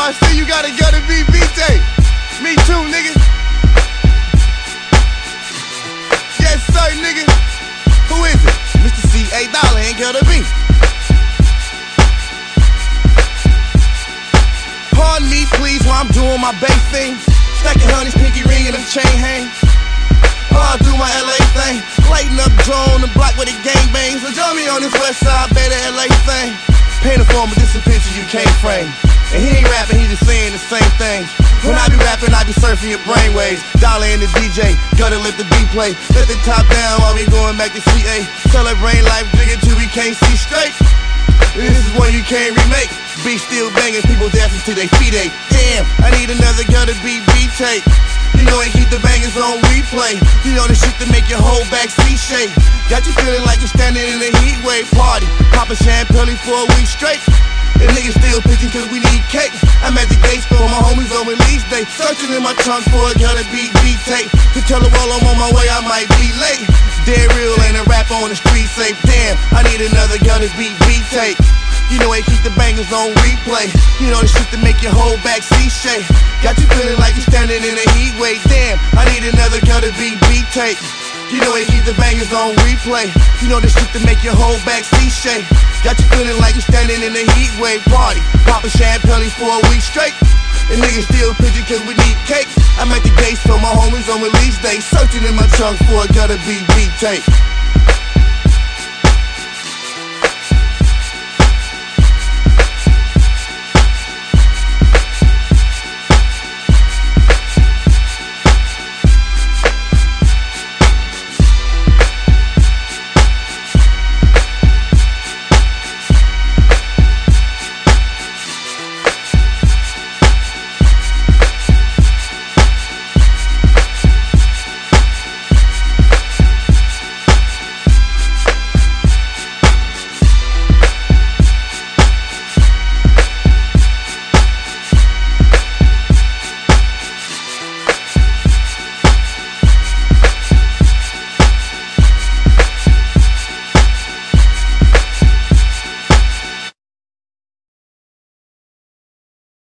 I see you gotta go to BBJ. Me too, nigga. Yes, sir, nigga. Who is it? Mr. C. A. Dollar ain't gotta be. Pardon me, please, while I'm doing my bass thing. Stacking honey's pinky ring and them chain hang. Oh, I do my LA thing. Lighting up drone the block with the gang bangs. So join me on this west side, better LA thing. Paint a form, but this a picture you can't frame. And he ain't rapping, he just saying the same thing. When I be rapping, I be surfing your brainwaves. Dollar in the DJ, gotta let the beat play. Let the top down while we going back to CA. Celebrate life, drinking till we can't see straight. This is one you can't remake. Beat still banging, people dancing to their feet ache. Damn, I need another Gudda B beat tape. You know I keep the bangers on replay. You know the shit to make your whole back seat shake. Got you feeling like you're standing in a heat wave party. Popping champagne for a week straight. And niggas still pitching cause we need cake. I'm at the gates for my homies on release day. Searching in my trunk for a Gudda B beat tape. To tell the world I'm on my way, I might be late. Dead real ain't a rap on the street safe. Damn, I need another girl to beat beat tape. You know they keep the bangers on replay. You know the shit to make your whole back seat shake. Got you feeling like you're standing in a heat wave. Damn, I need another Gudda B beat tape. You know they keep the bangers on replay. You know the shit to make your whole back seat shake. Got you feeling like you're standing in a heat wave party. Popping champagne for a week straight. And niggas still pitching cause we need cake. I'm at the gates for my homies on release day. Searching in my trunk for a gutter beat tape.